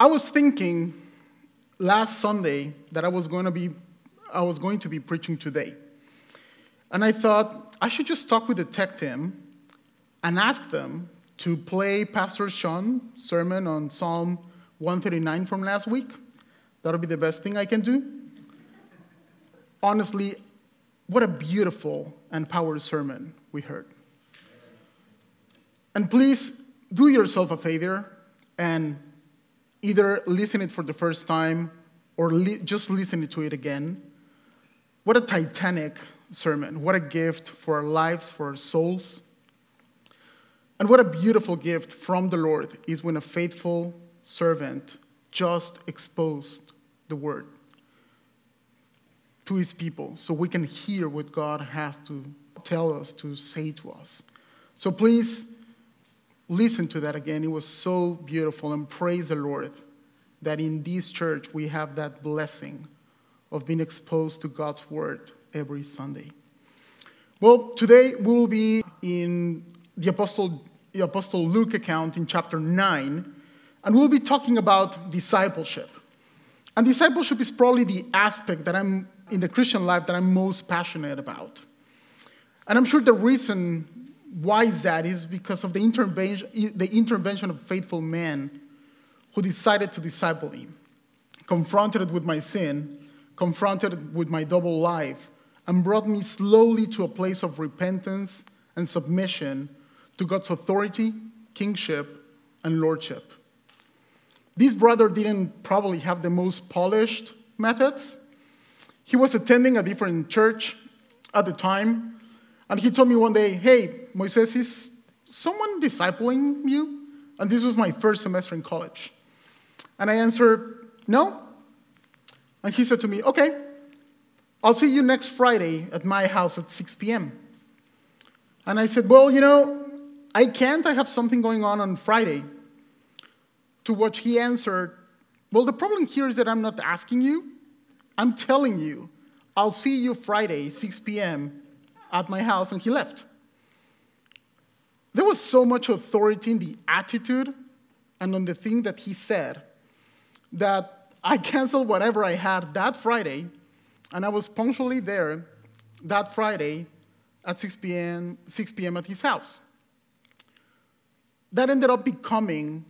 I was thinking last Sunday that I was going to be I was going to be preaching today. And I thought I should just talk with the tech team and ask them to play Pastor Sean's sermon on Psalm 139 from last week. That'll be the best thing I can do. Honestly, what a beautiful and powerful sermon we heard. And please do yourself a favor and either listen it for the first time or li- just listen to it again. What a titanic sermon. What a gift for our lives, for our souls. And what a beautiful gift from the Lord is when a faithful servant just exposed the word to his people so we can hear what God has to tell us, to say to us. So please listen to that again. It was so beautiful, and praise the Lord that in this church we have that blessing of being exposed to God's word every Sunday. Well, today we will be in the Apostle, the Apostle Luke account in chapter 9, and we'll be talking about discipleship. And discipleship is probably the aspect that I'm in the Christian life that I'm most passionate about. And I'm sure the reason why is that is because of the intervention, the intervention of faithful men who decided to disciple me, confronted with my sin, confronted with my double life, and brought me slowly to a place of repentance and submission to God's authority, kingship, and lordship. This brother didn't probably have the most polished methods, he was attending a different church at the time, and he told me one day, Hey, Moises, is someone discipling you? And this was my first semester in college. And I answered, No. And he said to me, Okay, I'll see you next Friday at my house at 6 p.m. And I said, Well, you know, I can't. I have something going on on Friday. To which he answered, Well, the problem here is that I'm not asking you, I'm telling you, I'll see you Friday, 6 p.m. at my house. And he left. There was so much authority in the attitude and on the thing that he said that I canceled whatever I had that Friday, and I was punctually there that Friday at 6 p.m., 6 p.m. at his house. That ended up becoming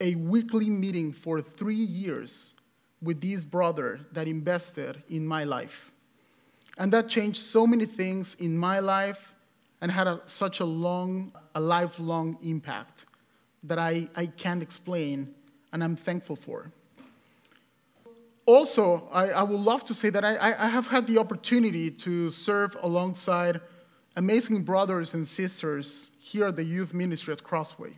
a weekly meeting for three years with this brother that invested in my life. And that changed so many things in my life and had a, such a long, a lifelong impact that I, I can't explain and I'm thankful for. Also, I, I would love to say that I, I have had the opportunity to serve alongside amazing brothers and sisters here at the youth ministry at Crossway.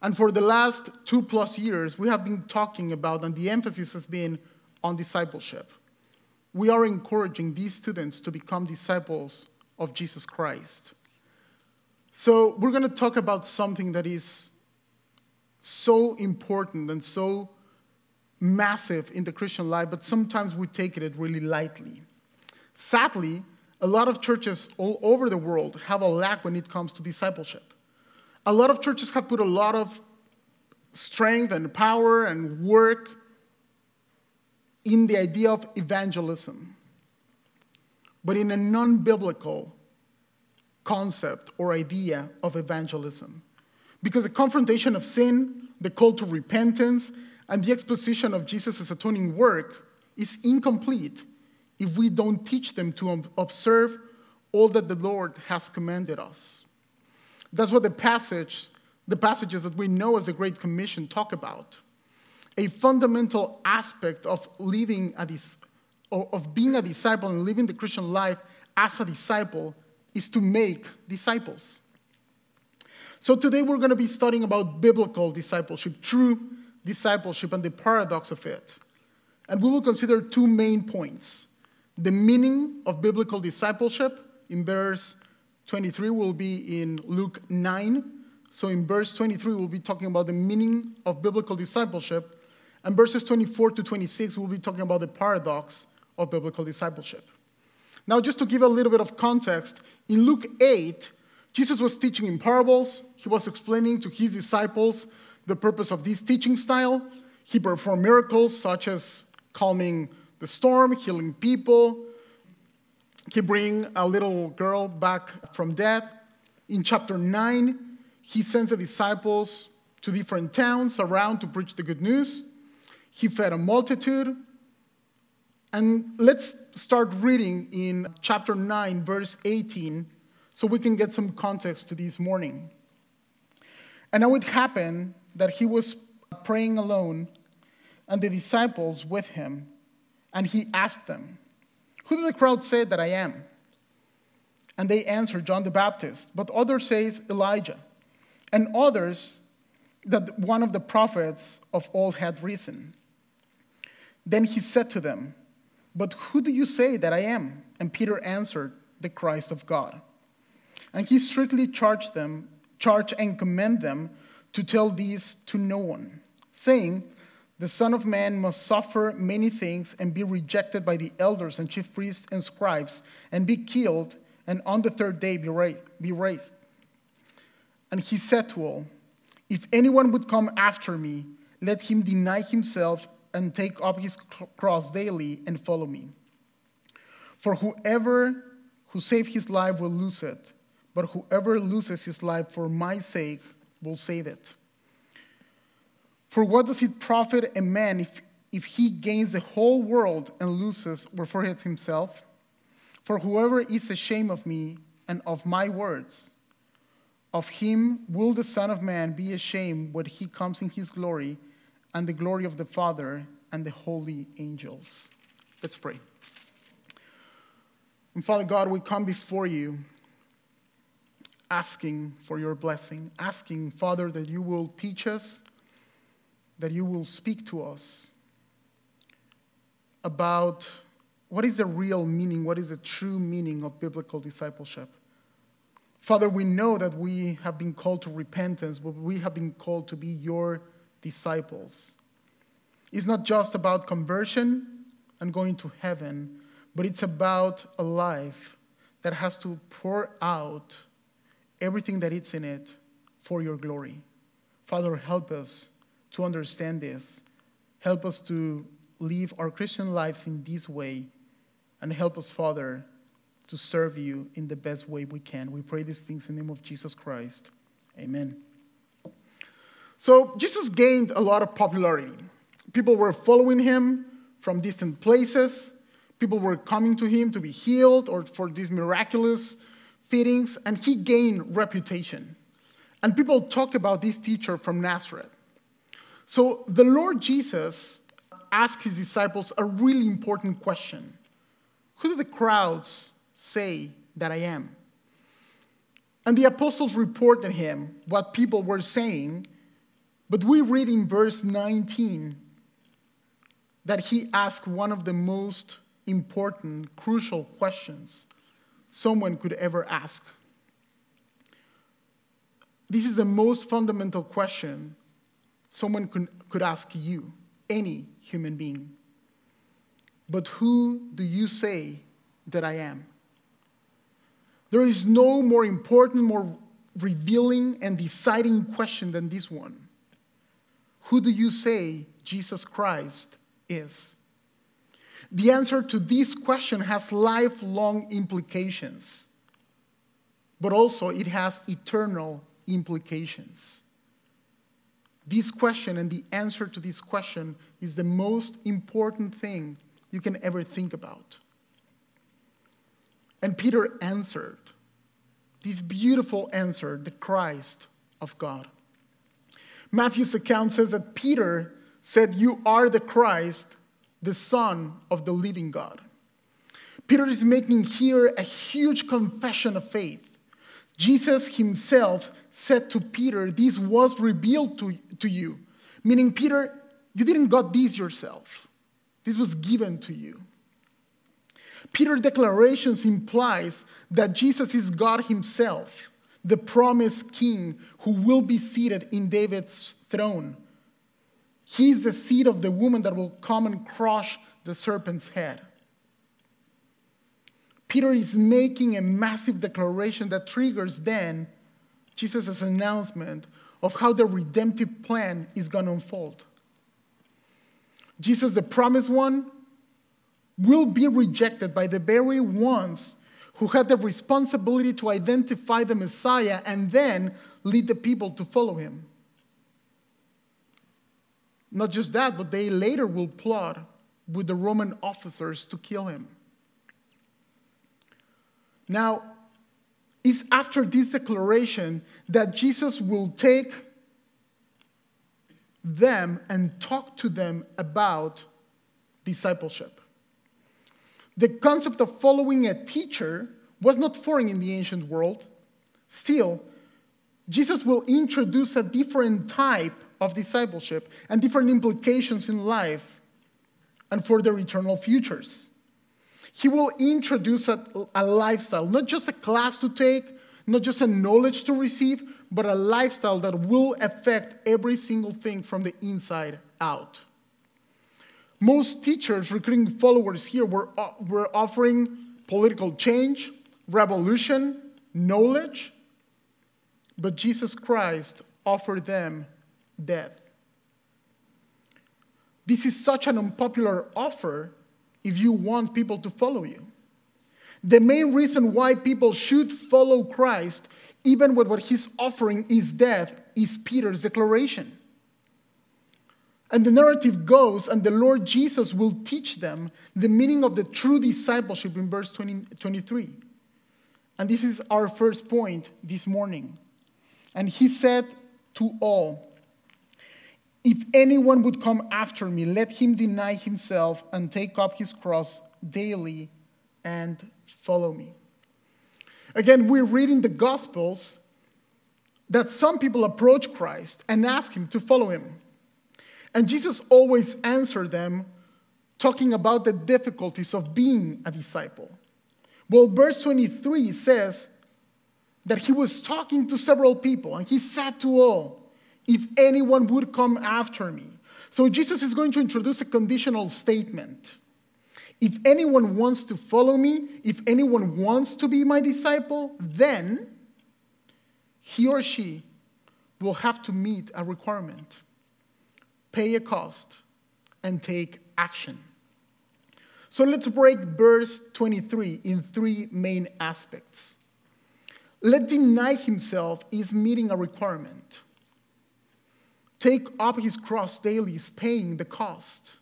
And for the last two plus years, we have been talking about, and the emphasis has been on discipleship. We are encouraging these students to become disciples of Jesus Christ. So, we're going to talk about something that is so important and so massive in the Christian life, but sometimes we take it really lightly. Sadly, a lot of churches all over the world have a lack when it comes to discipleship. A lot of churches have put a lot of strength and power and work in the idea of evangelism, but in a non biblical concept or idea of evangelism. Because the confrontation of sin, the call to repentance, and the exposition of Jesus' atoning work is incomplete if we don't teach them to observe all that the Lord has commanded us. That's what the passage, the passages that we know as the Great Commission talk about. A fundamental aspect of living a dis- of being a disciple and living the Christian life as a disciple is to make disciples. So today we're going to be studying about biblical discipleship, true discipleship, and the paradox of it. And we will consider two main points. The meaning of biblical discipleship in verse 23 will be in Luke 9. So in verse 23, we'll be talking about the meaning of biblical discipleship. And verses 24 to 26, we'll be talking about the paradox of biblical discipleship. Now, just to give a little bit of context, in Luke 8, Jesus was teaching in parables. He was explaining to his disciples the purpose of this teaching style. He performed miracles such as calming the storm, healing people. He bring a little girl back from death. In chapter 9, he sends the disciples to different towns around to preach the good news. He fed a multitude. And let's start reading in chapter 9, verse 18, so we can get some context to this morning. And now it happened that he was praying alone, and the disciples with him, and he asked them, Who do the crowd say that I am? And they answered, John the Baptist, but others say Elijah, and others that one of the prophets of old had risen. Then he said to them, But who do you say that I am? And Peter answered, The Christ of God. And he strictly charged them, charged and commanded them to tell these to no one, saying, The Son of Man must suffer many things and be rejected by the elders and chief priests and scribes, and be killed, and on the third day be raised. And he said to all, If anyone would come after me, let him deny himself and take up his cross daily and follow me. For whoever who saves his life will lose it, but whoever loses his life for my sake will save it. For what does it profit a man if, if he gains the whole world and loses or forgets himself? For whoever is ashamed of me and of my words, of him will the Son of Man be ashamed when he comes in his glory and the glory of the Father and the holy angels. Let's pray. And Father God, we come before you asking for your blessing, asking, Father, that you will teach us, that you will speak to us about what is the real meaning, what is the true meaning of biblical discipleship. Father, we know that we have been called to repentance, but we have been called to be your disciples. It's not just about conversion and going to heaven, but it's about a life that has to pour out everything that is in it for your glory. Father, help us to understand this. Help us to live our Christian lives in this way. And help us, Father, to serve you in the best way we can. We pray these things in the name of Jesus Christ. Amen. So, Jesus gained a lot of popularity. People were following him from distant places. People were coming to him to be healed or for these miraculous feedings, and he gained reputation. And people talk about this teacher from Nazareth. So the Lord Jesus asked his disciples a really important question Who do the crowds say that I am? And the apostles reported him what people were saying, but we read in verse 19 that he asked one of the most important, crucial questions someone could ever ask. This is the most fundamental question someone could, could ask you, any human being. But who do you say that I am? There is no more important, more revealing, and deciding question than this one. Who do you say Jesus Christ is? The answer to this question has lifelong implications, but also it has eternal implications. This question and the answer to this question is the most important thing you can ever think about. And Peter answered this beautiful answer, the Christ of God. Matthew's account says that Peter said, You are the Christ, the Son of the living God. Peter is making here a huge confession of faith. Jesus himself said to Peter, This was revealed to, to you. Meaning, Peter, you didn't got this yourself. This was given to you. Peter's declarations implies that Jesus is God himself, the promised king who will be seated in David's throne He's the seed of the woman that will come and crush the serpent's head. Peter is making a massive declaration that triggers then Jesus' announcement of how the redemptive plan is going to unfold. Jesus, the promised one, will be rejected by the very ones who had the responsibility to identify the Messiah and then lead the people to follow him. Not just that, but they later will plot with the Roman officers to kill him. Now, it's after this declaration that Jesus will take them and talk to them about discipleship. The concept of following a teacher was not foreign in the ancient world. Still, Jesus will introduce a different type of discipleship and different implications in life and for their eternal futures. He will introduce a, a, lifestyle, not just a class to take, not just a knowledge to receive, but a lifestyle that will affect every single thing from the inside out. Most teachers recruiting followers here were, uh, were offering political change, revolution, knowledge, but Jesus Christ offered them death. This is such an unpopular offer if you want people to follow you. The main reason why people should follow Christ, even when what he's offering is death, is Peter's declaration. And the narrative goes, and the Lord Jesus will teach them the meaning of the true discipleship in verse 20, 23. And this is our first point this morning. And he said to all, If anyone would come after me, let him deny himself and take up his cross daily and follow me. Again, we're reading the Gospels that some people approach Christ and ask him to follow him. And Jesus always answered them talking about the difficulties of being a disciple. Well, verse 23 says that he was talking to several people, and he said to all, If anyone would come after me. So Jesus is going to introduce a conditional statement. If anyone wants to follow me, if anyone wants to be my disciple, then he or she will have to meet a requirement, pay a cost, and take action. So let's break verse 23 in three main aspects. Let deny himself is meeting a requirement. Take up his cross daily is paying the cost.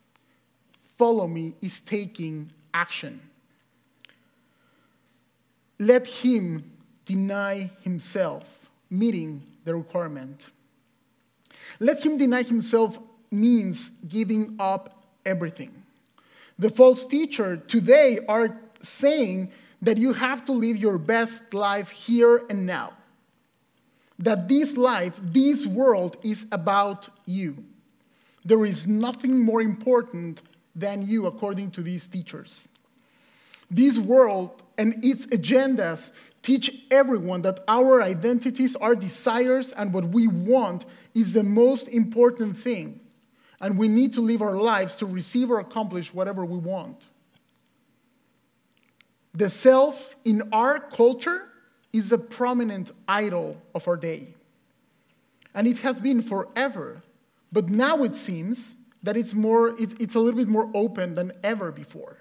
Follow me is taking action. Let him deny himself, meeting the requirement. Let him deny himself means giving up everything. The false teacher today are saying that you have to live your best life here and now. That this life, this world is about you. There is nothing more important than you, according to these teachers. This world and its agendas teach everyone that our identities, our desires, and what we want is the most important thing and we need to live our lives to receive or accomplish whatever we want. The self in our culture is a prominent idol of our day. And it has been forever. But now it seems that it's, more, it's a little bit more open than ever before.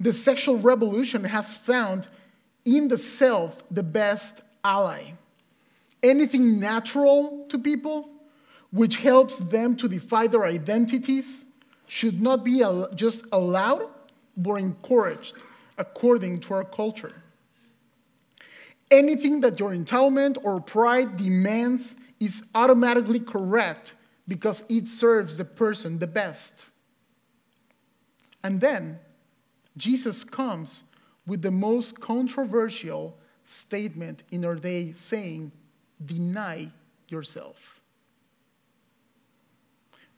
The sexual revolution has found in the self the best ally. Anything natural to people which helps them to defy their identities, should not be just allowed, but encouraged according to our culture. Anything that your entitlement or pride demands is automatically correct because it serves the person the best. And then Jesus comes with the most controversial statement in our day saying, Deny yourself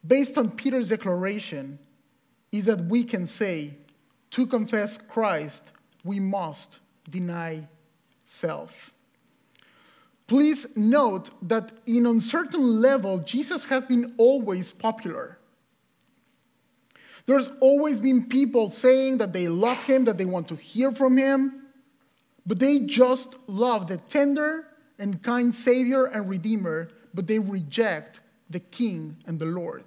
based on Peter's declaration, is that we can say, to confess Christ, we must deny self. Please note that in uncertain level, Jesus has been always popular. There's always been people saying that they love him, that they want to hear from him, but they just love the tender and kind Savior and Redeemer, but they reject the King and the Lord.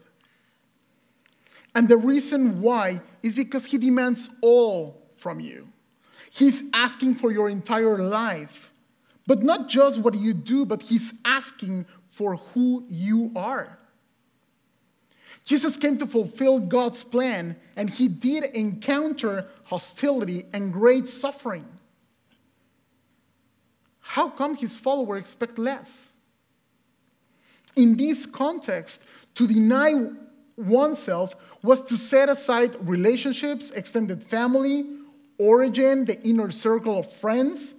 And the reason why is because he demands all from you. He's asking for your entire life, but not just what you do, but he's asking for who you are. Jesus came to fulfill God's plan, and he did encounter hostility and great suffering. How come his followers expect less? In this context, to deny oneself was to set aside relationships, extended family, origin, the inner circle of friends,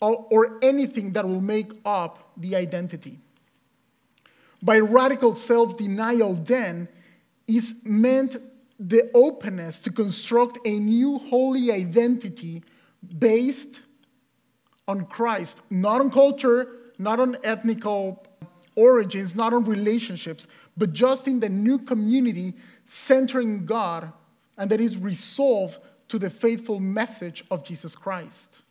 or, or anything that will make up the identity. By radical self denial, then, is meant the openness to construct a new holy identity based on Christ, not on culture, not on ethnical origins, not on relationships, but just in the new community centering God and that is resolved to the faithful message of Jesus Christ.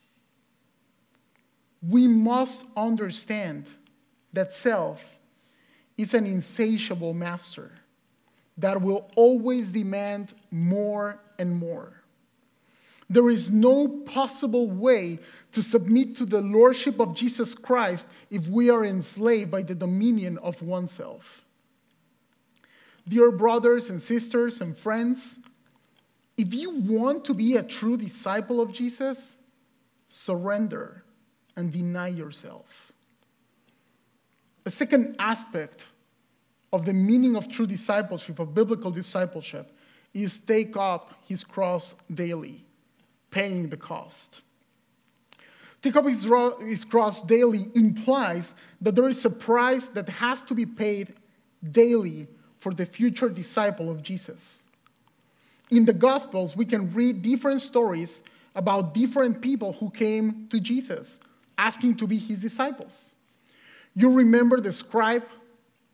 We must understand that self is an insatiable master that will always demand more and more. There is no possible way to submit to the lordship of Jesus Christ if we are enslaved by the dominion of oneself. Dear brothers and sisters and friends, if you want to be a true disciple of Jesus, surrender and deny yourself. A second aspect of the meaning of true discipleship, of biblical discipleship, is take up his cross daily, paying the cost. Take up his, cross daily implies that there is a price that has to be paid daily for the future disciple of Jesus. In the Gospels, we can read different stories about different people who came to Jesus asking to be his disciples. You remember the scribe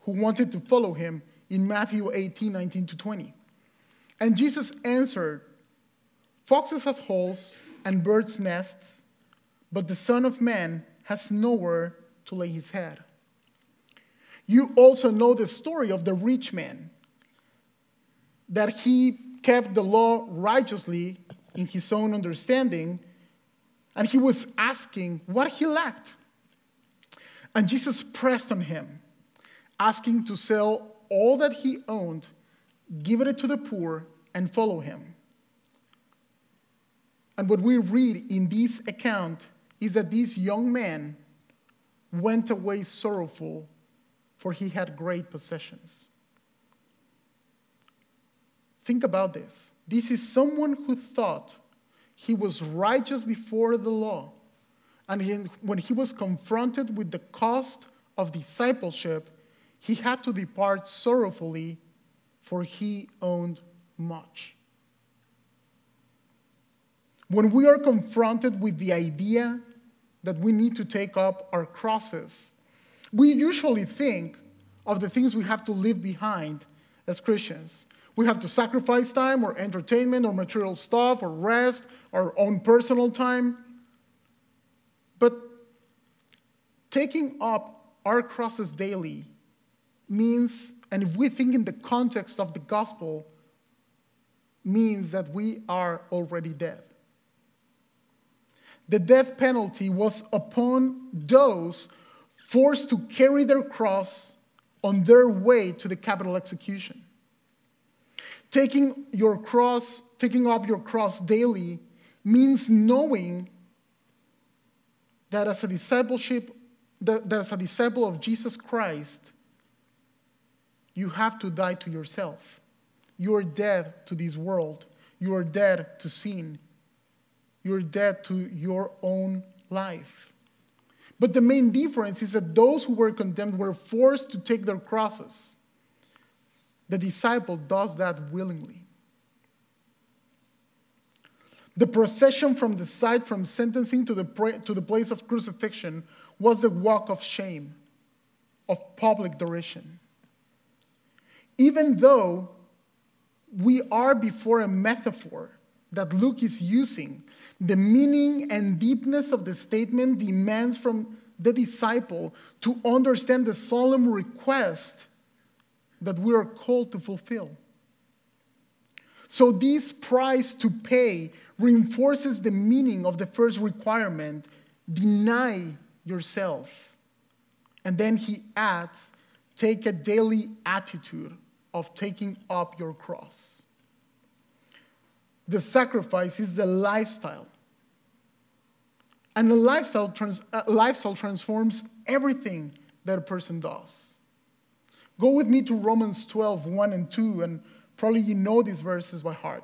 who wanted to follow him in Matthew 18 19 to 20. And Jesus answered, Foxes have holes and birds' nests, but the Son of Man has nowhere to lay his head. You also know the story of the rich man, that he kept the law righteously in his own understanding, and he was asking what he lacked. And Jesus pressed on him, asking to sell all that he owned, give it to the poor, and follow him. And what we read in this account is that this young man went away sorrowful for he had great possessions. Think about this. This is someone who thought he was righteous before the law. And he, when he was confronted with the cost of discipleship, he had to depart sorrowfully, for he owned much. When we are confronted with the idea that we need to take up our crosses, we usually think of the things we have to leave behind as Christians. We have to sacrifice time or entertainment or material stuff or rest, our own personal time. But taking up our crosses daily means, and if we think in the context of the gospel, means that we are already dead. The death penalty was upon those forced to carry their cross on their way to the capital execution. Taking your cross, taking up your cross daily means knowing that as a discipleship, that, that as a disciple of Jesus Christ, you have to die to yourself. You are dead to this world. You are dead to sin. You are dead to your own life. But the main difference is that those who were condemned were forced to take their crosses. The disciple does that willingly. The procession from the site from sentencing to the, to the place of crucifixion was a walk of shame, of public derision. Even though we are before a metaphor that Luke is using the meaning and deepness of the statement demands from the disciple to understand the solemn request that we are called to fulfill. So, this price to pay reinforces the meaning of the first requirement deny yourself. And then he adds, take a daily attitude of taking up your cross. The sacrifice is the lifestyle. And the lifestyle, trans- uh, lifestyle transforms everything that a person does. Go with me to Romans 12, 1 and 2, and probably you know these verses by heart.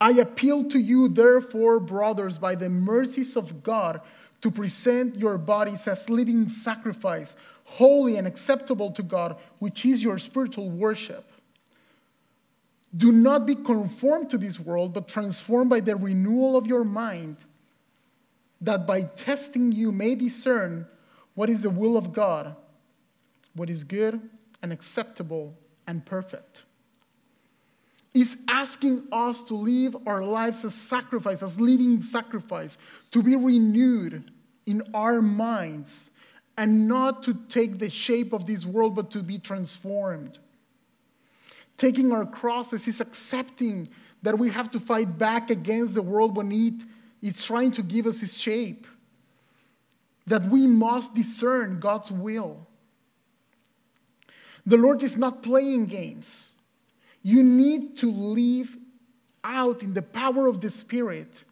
I appeal to you, therefore, brothers, by the mercies of God, to present your bodies as living sacrifice, holy and acceptable to God, which is your spiritual worship. Do not be conformed to this world, but transformed by the renewal of your mind, that by testing you may discern what is the will of God, what is good and acceptable and perfect is asking us to live our lives as sacrifice, as living sacrifice, to be renewed in our minds, and not to take the shape of this world, but to be transformed. Taking our crosses is accepting that we have to fight back against the world when it is trying to give us its shape. That we must discern God's will. The Lord is not playing games. You need to live out in the power of the Spirit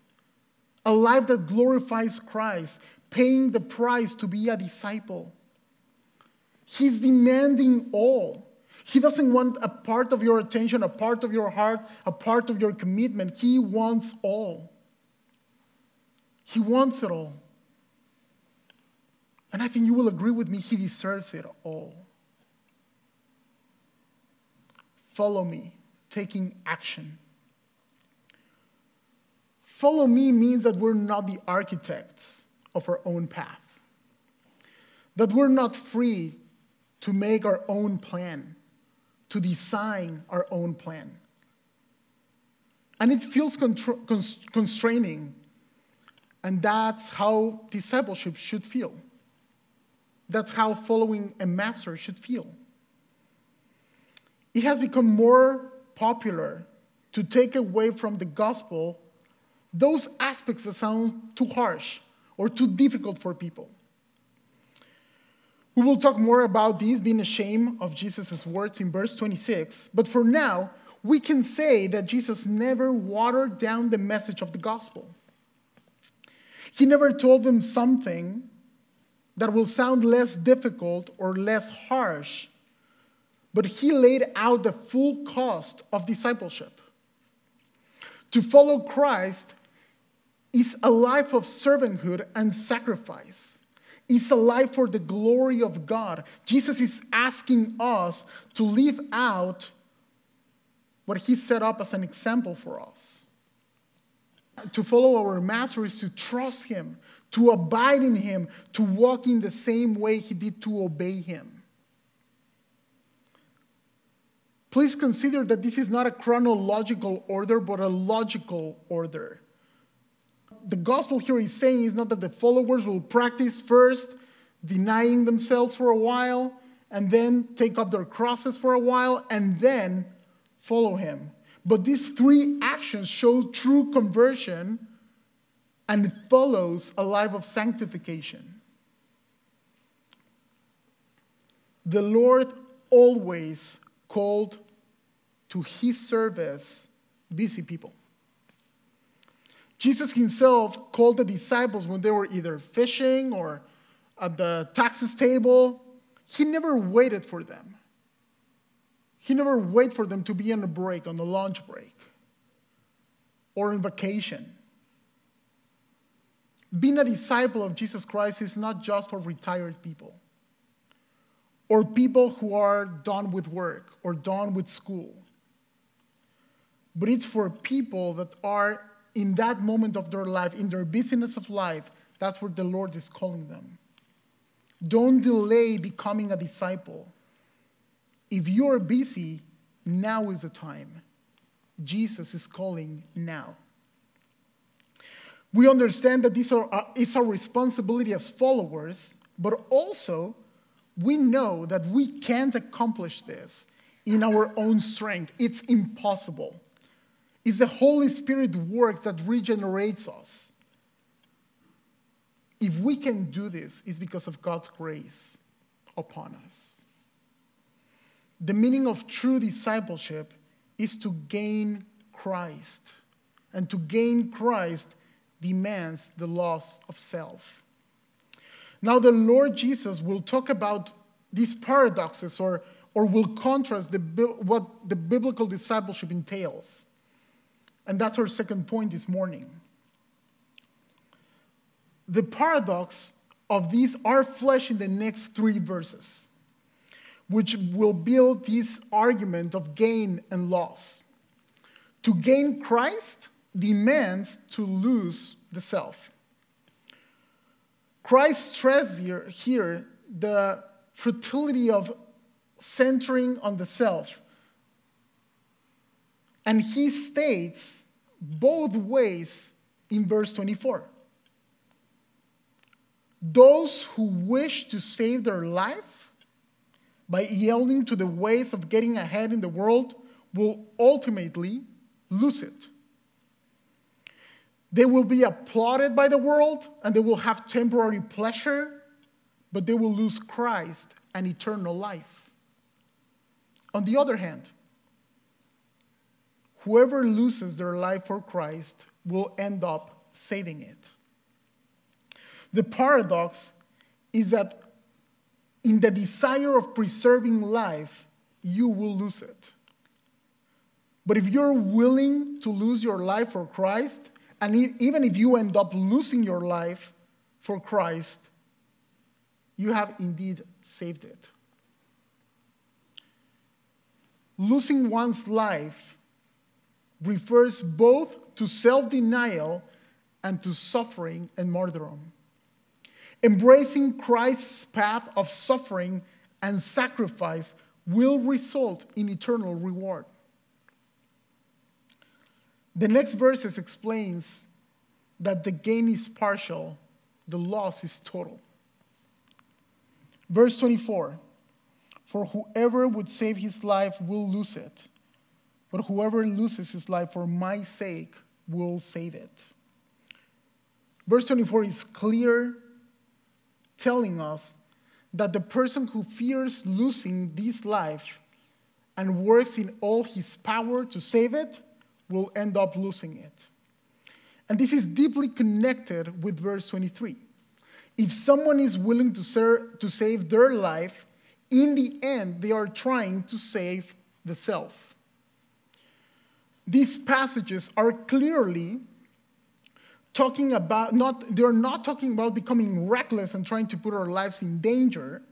a life that glorifies Christ, paying the price to be a disciple. He's demanding all. He doesn't want a part of your attention, a part of your heart, a part of your commitment. He wants all. He wants it all. And I think you will agree with me, he deserves it all. Follow me, taking action. Follow me means that we're not the architects of our own path, that we're not free to make our own plan, to design our own plan. And it feels constraining, and that's how discipleship should feel. That's how following a master should feel it has become more popular to take away from the gospel those aspects that sound too harsh or too difficult for people. We will talk more about these being ashamed of Jesus' words in verse 26, but for now, we can say that Jesus never watered down the message of the gospel. He never told them something that will sound less difficult or less harsh but he laid out the full cost of discipleship. To follow Christ is a life of servanthood and sacrifice. It's a life for the glory of God. Jesus is asking us to live out what he set up as an example for us. To follow our master is to trust him, to abide in him, to walk in the same way he did to obey him. Please consider that this is not a chronological order, but a logical order. The gospel here is saying is not that the followers will practice first, denying themselves for a while, and then take up their crosses for a while, and then follow him. But these three actions show true conversion and it follows a life of sanctification. The Lord always called to his service busy people. Jesus himself called the disciples when they were either fishing or at the taxes table. He never waited for them. He never waited for them to be on a break, on a lunch break, or on vacation. Being a disciple of Jesus Christ is not just for retired people or people who are done with work or done with school. But it's for people that are in that moment of their life, in their busyness of life, that's where the Lord is calling them. Don't delay becoming a disciple. If you're busy, now is the time. Jesus is calling now. We understand that this are, uh, it's our responsibility as followers, but also we know that we can't accomplish this in our own strength. It's impossible. It's the Holy Spirit work that regenerates us. If we can do this, it's because of God's grace upon us. The meaning of true discipleship is to gain Christ. And to gain Christ demands the loss of self. Now, the Lord Jesus will talk about these paradoxes or, or will contrast the, what the biblical discipleship entails. And that's our second point this morning. The paradox of these are flesh in the next three verses, which will build this argument of gain and loss. To gain Christ demands to lose the self. Christ stressed here, here the fertility of centering on the self. And he states both ways in verse 24. Those who wish to save their life by yielding to the ways of getting ahead in the world will ultimately lose it. They will be applauded by the world and they will have temporary pleasure, but they will lose Christ and eternal life. On the other hand, whoever loses their life for Christ will end up saving it. The paradox is that in the desire of preserving life, you will lose it. But if you're willing to lose your life for Christ, and even if you end up losing your life for Christ, you have indeed saved it. Losing one's life refers both to self denial and to suffering and martyrdom. Embracing Christ's path of suffering and sacrifice will result in eternal reward. The next verses explains that the gain is partial, the loss is total. Verse 24 For whoever would save his life will lose it, but whoever loses his life for my sake will save it. Verse 24 is clear, telling us that the person who fears losing this life and works in all his power to save it will end up losing it. And this is deeply connected with verse 23. If someone is willing to, serve, to save their life, in the end, they are trying to save the self. These passages are clearly talking about not they're not talking about becoming reckless and trying to put our lives in danger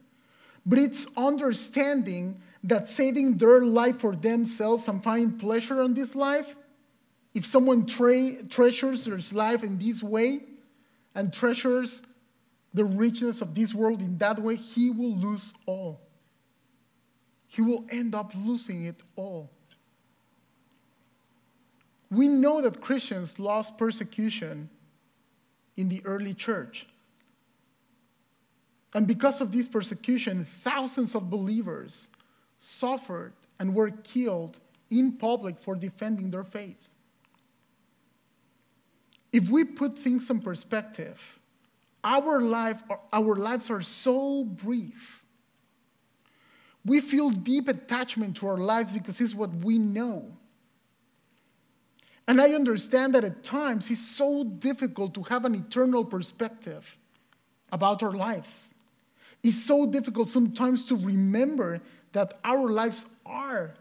but it's understanding that saving their life for themselves and finding pleasure in this life if someone tra- treasures their life in this way and treasures the richness of this world in that way, he will lose all. He will end up losing it all. We know that Christians lost persecution in the early church. And because of this persecution, thousands of believers suffered and were killed in public for defending their faith. If we put things in perspective, our, life, our lives are so brief. We feel deep attachment to our lives because it's what we know. And I understand that at times it's so difficult to have an eternal perspective about our lives. It's so difficult sometimes to remember that our lives are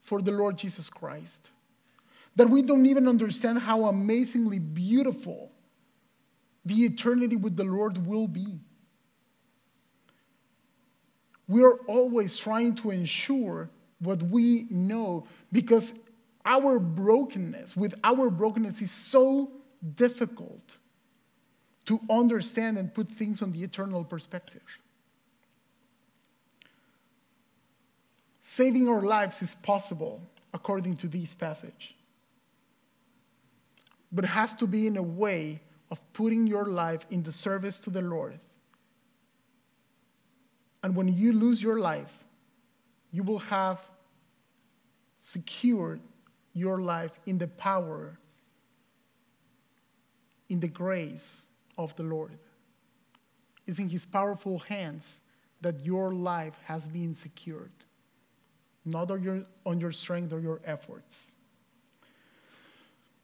for the Lord Jesus Christ that we don't even understand how amazingly beautiful the eternity with the Lord will be. We are always trying to ensure what we know because our brokenness, with our brokenness, is so difficult to understand and put things on the eternal perspective. Saving our lives is possible according to this passage but it has to be in a way of putting your life in the service to the Lord. And when you lose your life, you will have secured your life in the power, in the grace of the Lord. It's in His powerful hands that your life has been secured, not on your, on your strength or your efforts.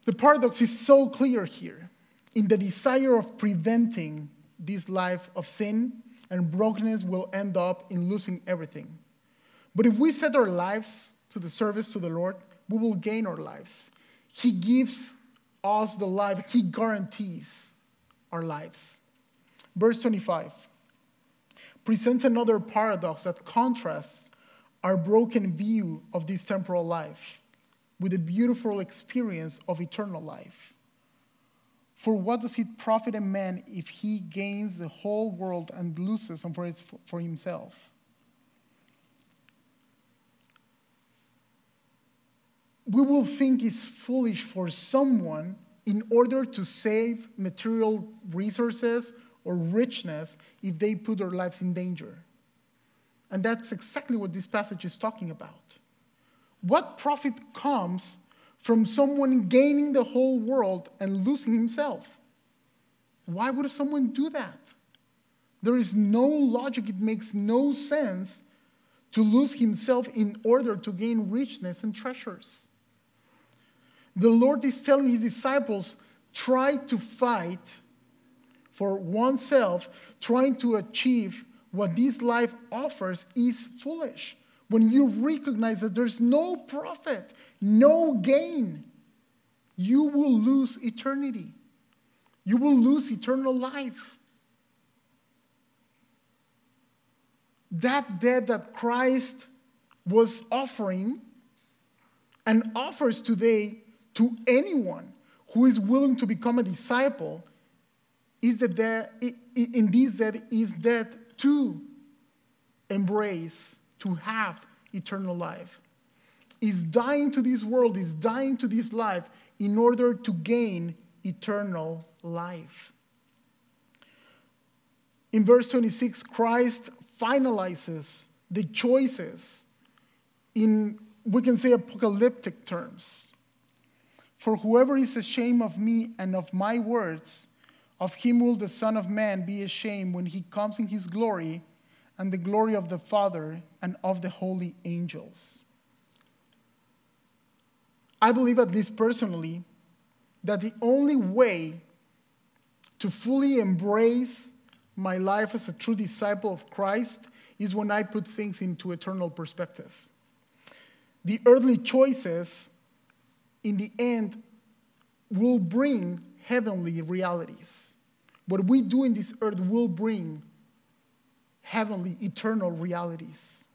The paradox is so clear here in the desire of preventing this life of sin and brokenness will end up in losing everything. But if we set our lives to the service to the Lord, we will gain our lives. He gives us the life, He guarantees our lives. Verse 25 presents another paradox that contrasts our broken view of this temporal life with the beautiful experience of eternal life. For what does it profit a man if he gains the whole world and loses some for, for himself? We will think it's foolish for someone in order to save material resources or richness if they put their lives in danger. And that's exactly what this passage is talking about. What profit comes from someone gaining the whole world and losing himself? Why would someone do that? There is no logic, it makes no sense to lose himself in order to gain richness and treasures. The Lord is telling his disciples try to fight for oneself, trying to achieve what this life offers is foolish. When you recognize that there's no profit, no gain, you will lose eternity. You will lose eternal life. That debt that Christ was offering and offers today to anyone who is willing to become a disciple is that there, in this that is that to embrace, to have eternal life. Is dying to this world, is dying to this life in order to gain eternal life. In verse 26, Christ finalizes the choices in, we can say, apocalyptic terms. For whoever is ashamed of me and of my words, of him will the Son of Man be ashamed when he comes in his glory and the glory of the Father and of the holy angels. I believe, at least personally, that the only way to fully embrace my life as a true disciple of Christ is when I put things into eternal perspective. The earthly choices, in the end, will bring heavenly realities. What we do in this earth will bring heavenly, eternal realities.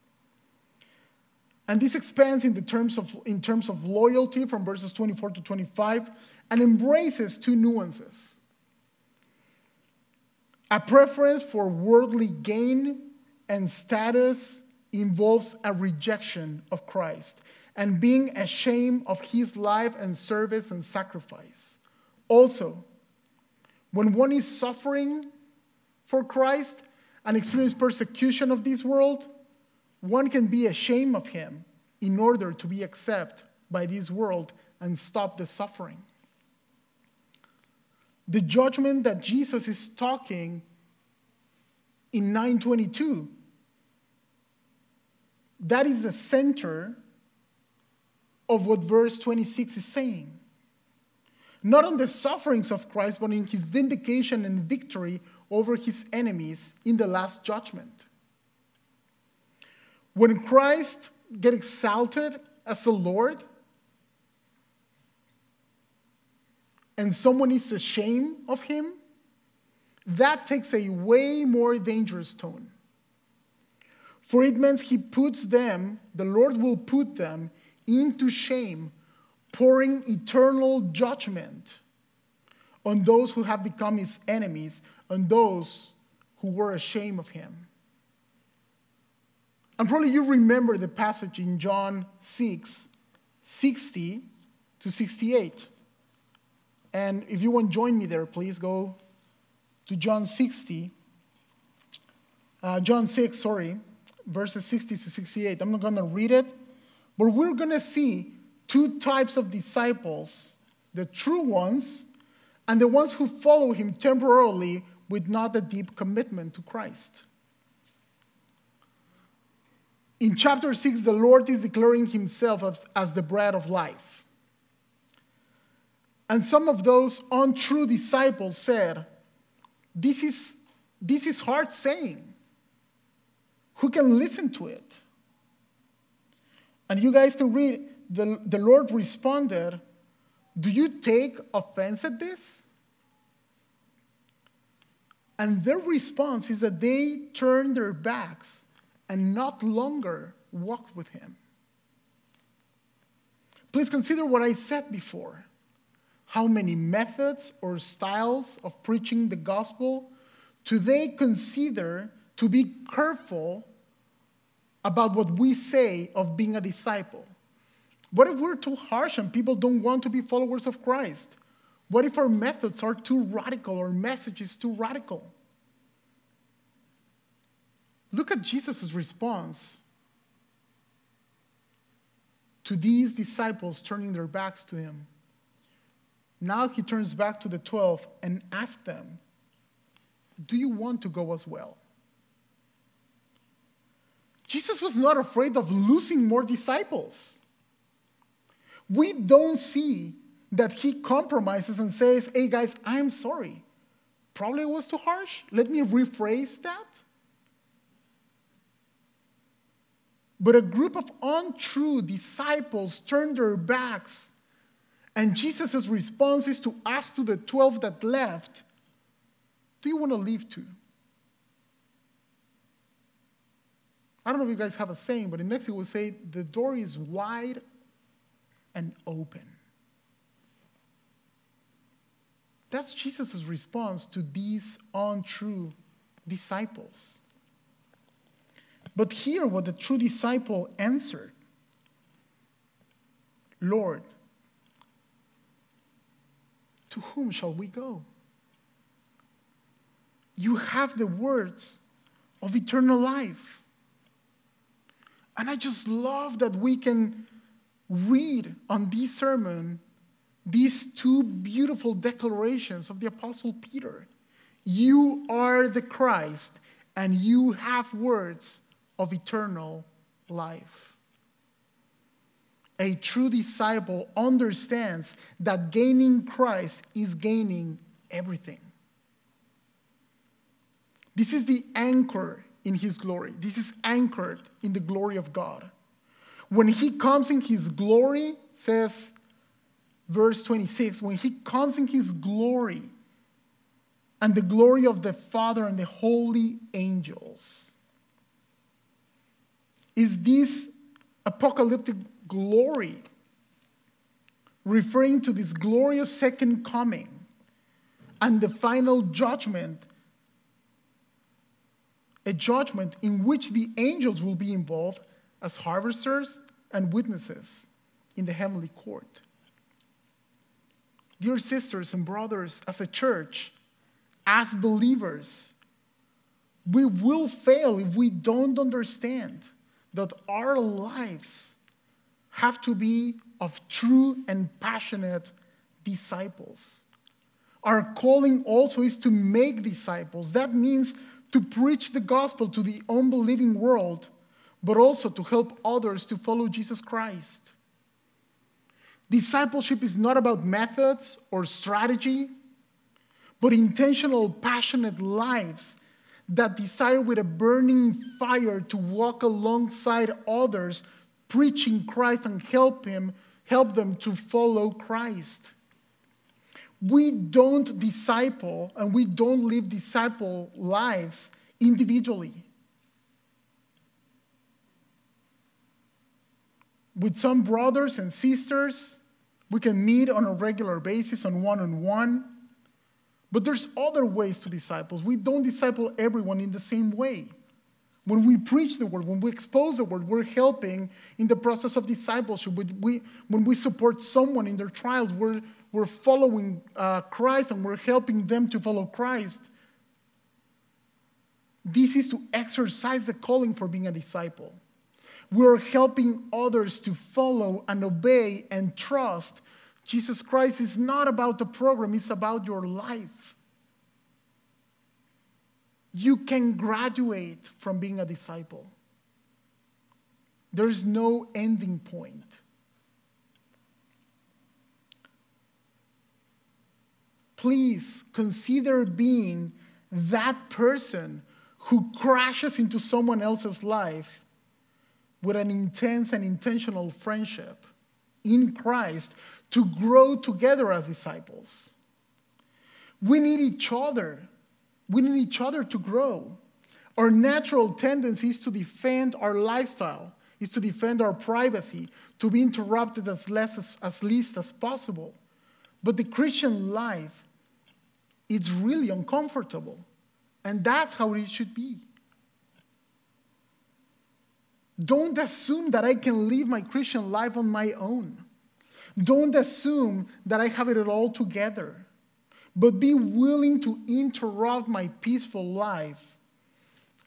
And this expands in, the terms of, in terms of loyalty from verses 24 to 25 and embraces two nuances a preference for worldly gain and status involves a rejection of Christ and being ashamed of his life and service and sacrifice. Also, when one is suffering for Christ and experience persecution of this world, one can be ashamed of him in order to be accepted by this world and stop the suffering. The judgment that Jesus is talking in 922 that is the center of what verse 26 is saying not on the sufferings of Christ, but in his vindication and victory over his enemies in the last judgment. When Christ gets exalted as the Lord, and someone is ashamed of him, that takes a way more dangerous tone. For it means he puts them, the Lord will put them into shame pouring eternal judgment on those who have become his enemies, on those who were ashamed of him. And probably you remember the passage in John 6 60 to 68. And if you want to join me there, please go to John 60, uh, John 6, sorry, verses 60 to 68. I'm not going to read it, But we're going to see two types of disciples the true ones and the ones who follow him temporarily with not a deep commitment to Christ. In chapter 6, the Lord is declaring himself as, as the bread of life. And some of those untrue disciples said, This is, this is hard saying. Who can listen to it? And you guys can read, the, the Lord responded, Do you take offense at this? And their response is that they turned their backs and not longer walked with him. Please consider what I said before how many methods or styles of preaching the gospel do they consider to be careful about what we say of being a disciple? What if we're too harsh and people don't want to be followers of Christ? What if our methods are too radical or message is too radical? Look at Jesus' response to these disciples turning their backs to him. Now he turns back to the 12 and asks them, Do you want to go as well? Jesus was not afraid of losing more disciples. We don't see that he compromises and says, Hey guys, I'm sorry. Probably it was too harsh. Let me rephrase that. But a group of untrue disciples turned their backs, and Jesus' response is to ask to the 12 that left, Do you want to leave too? I don't know if you guys have a saying, but in Mexico we say the door is wide and open. That's Jesus' response to these untrue disciples. But hear what the true disciple answered Lord, to whom shall we go? You have the words of eternal life. And I just love that we can read on this sermon these two beautiful declarations of the Apostle Peter. You are the Christ, and you have words of eternal life. A true disciple understands that gaining Christ is gaining everything. This is the anchor in his glory. This is anchored in the glory of God. When he comes in his glory, says verse 26, when he comes in his glory and the glory of the Father and the holy angels, is this apocalyptic glory referring to this glorious second coming and the final judgment a judgment in which the angels will be involved as harvesters and witnesses in the heavenly court. Dear sisters and brothers, as a church, as believers, we will fail if we don't understand that our lives have to be of true and passionate disciples. Our calling also is to make disciples. That means to preach the gospel to the unbelieving world, but also to help others to follow Jesus Christ. Discipleship is not about methods or strategy, but intentional, passionate lives that desire with a burning fire to walk alongside others, preaching Christ and help him, help them to follow Christ we don't disciple and we don't live disciple lives individually. With some brothers and sisters, we can meet on a regular basis on one on one. But there's other ways to disciples. We don't disciple everyone in the same way. When we preach the word, when we expose the word, we're helping in the process of discipleship. When we, when we support someone in their trials, we're we're following uh, Christ and we're helping them to follow Christ. This is to exercise the calling for being a disciple. we're helping others to follow and obey and trust. Jesus Christ is not about the program, it's about your life. You can graduate from being a disciple. There's no ending point. Please consider being that person who crashes into someone else's life with an intense and intentional friendship in Christ to grow together as disciples. We need each other. We need each other to grow. Our natural tendency is to defend our lifestyle, is to defend our privacy, to be interrupted as, less as, as least as possible. But the Christian life is really uncomfortable. And that's how it should be. Don't assume that I can live my Christian life on my own. Don't assume that I have it all together. But be willing to interrupt my peaceful life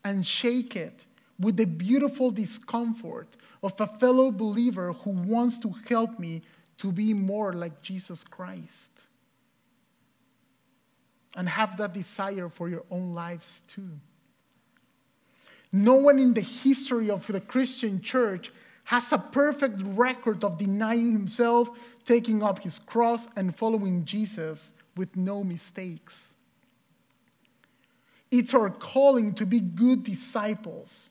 and shake it with the beautiful discomfort of a fellow believer who wants to help me to be more like Jesus Christ and have that desire for your own lives too. No one in the history of the Christian church has a perfect record of denying himself, taking up his cross, and following Jesus with no mistakes. It's our calling to be good disciples,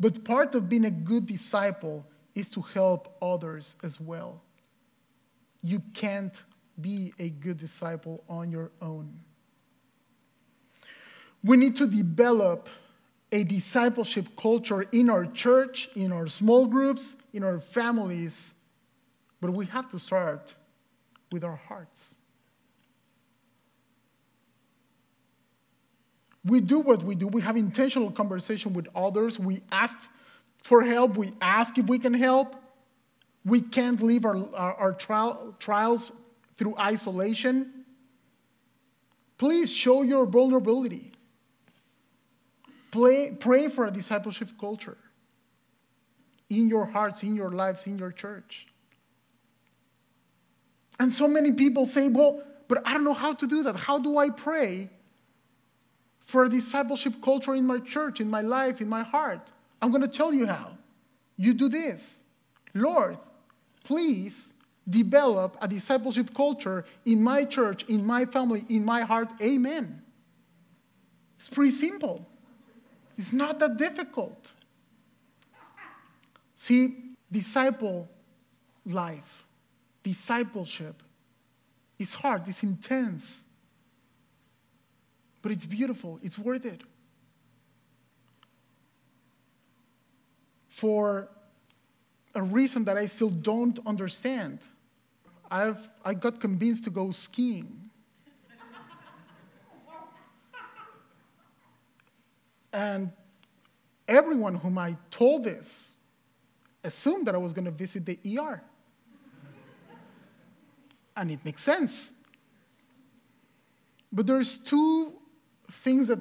but part of being a good disciple is to help others as well. You can't be a good disciple on your own. We need to develop a discipleship culture in our church, in our small groups, in our families, but we have to start with our hearts. We do what we do. We have intentional conversation with others. We ask for help. We ask if we can help. We can't leave our, our, our trial, trials through isolation. Please show your vulnerability. Play, pray for a discipleship culture in your hearts, in your lives, in your church. And so many people say, well, but I don't know how to do that. How do I pray for a discipleship culture in my church, in my life, in my heart? I'm going to tell you how. You do this. Lord, please develop a discipleship culture in my church, in my family, in my heart. Amen. It's pretty simple. It's not that difficult. See, disciple life, discipleship, is hard, it's intense, but it's beautiful, it's worth it. For a reason that I still don't understand, I've, I got convinced to go skiing. And everyone whom I told this assumed that I was going to visit the ER. and it makes sense. But there's two things that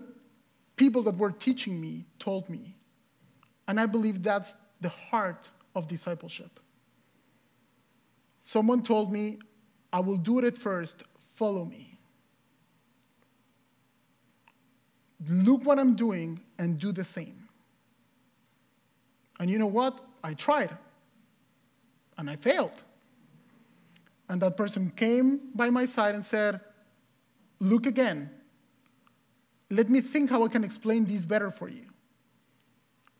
people that were teaching me told me. And I believe that's the heart of discipleship. Someone told me, I will do it at first, follow me. Look what I'm doing and do the same. And you know what? I tried and I failed. And that person came by my side and said, Look again. Let me think how I can explain this better for you.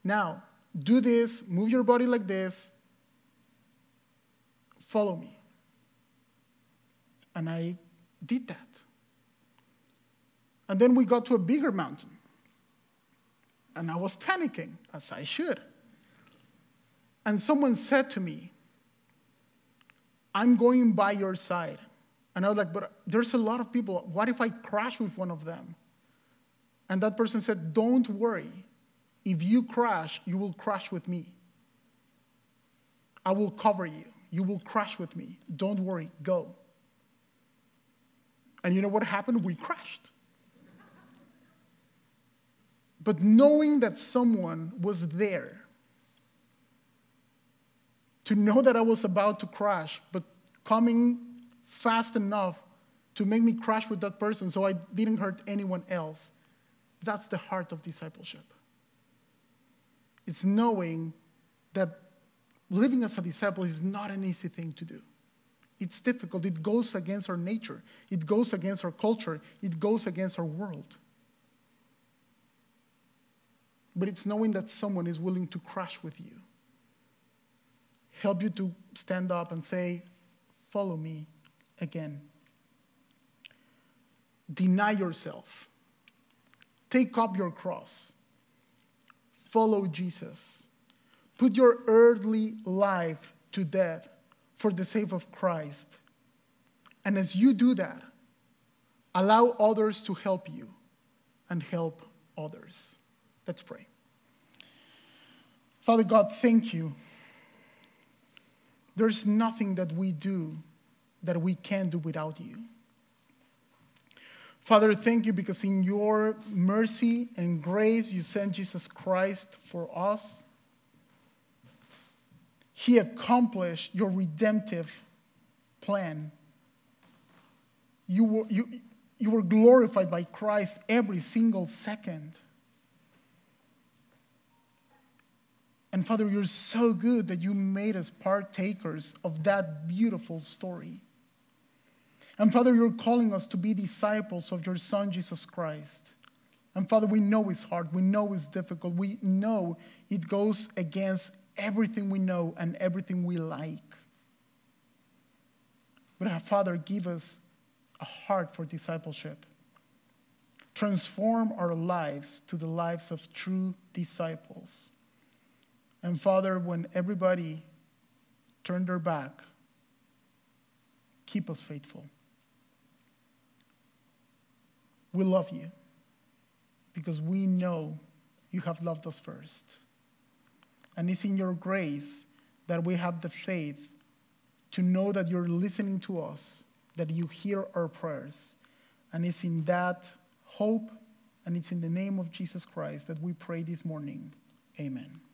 Now, do this, move your body like this, follow me. And I did that. And then we got to a bigger mountain. And I was panicking, as I should. And someone said to me, I'm going by your side. And I was like, but there's a lot of people. What if I crash with one of them? And that person said, Don't worry. If you crash, you will crash with me. I will cover you. You will crash with me. Don't worry, go. And you know what happened? We crashed. But knowing that someone was there to know that I was about to crash, but coming fast enough to make me crash with that person so I didn't hurt anyone else. That's the heart of discipleship. It's knowing that living as a disciple is not an easy thing to do. It's difficult. It goes against our nature, it goes against our culture, it goes against our world. But it's knowing that someone is willing to crash with you, help you to stand up and say, Follow me again. Deny yourself, take up your cross, follow Jesus, put your earthly life to death for the sake of Christ. And as you do that, allow others to help you and help others. Let's pray. Father God, thank you. There's nothing that we do that we can do without you. Father, thank you because in your mercy and grace, you sent Jesus Christ for us. He accomplished your redemptive plan. You were, you, you were glorified by Christ every single second. And Father, you're so good that you made us partakers of that beautiful story. And Father, you're calling us to be disciples of your Son, Jesus Christ. And Father, we know it's hard. We know it's difficult. We know it goes against everything we know and everything we like. But uh, Father, give us a heart for discipleship. Transform our lives to the lives of true disciples. And Father, when everybody turned their back, keep us faithful. We love you because we know you have loved us first. And it's in your grace that we have the faith to know that you're listening to us, that you hear our prayers. And it's in that hope and it's in the name of Jesus Christ that we pray this morning. Amen.